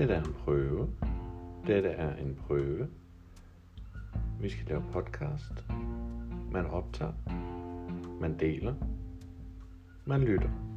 Dette er en prøve. Dette er en prøve. Vi skal lave podcast. Man optager. Man deler. Man lytter.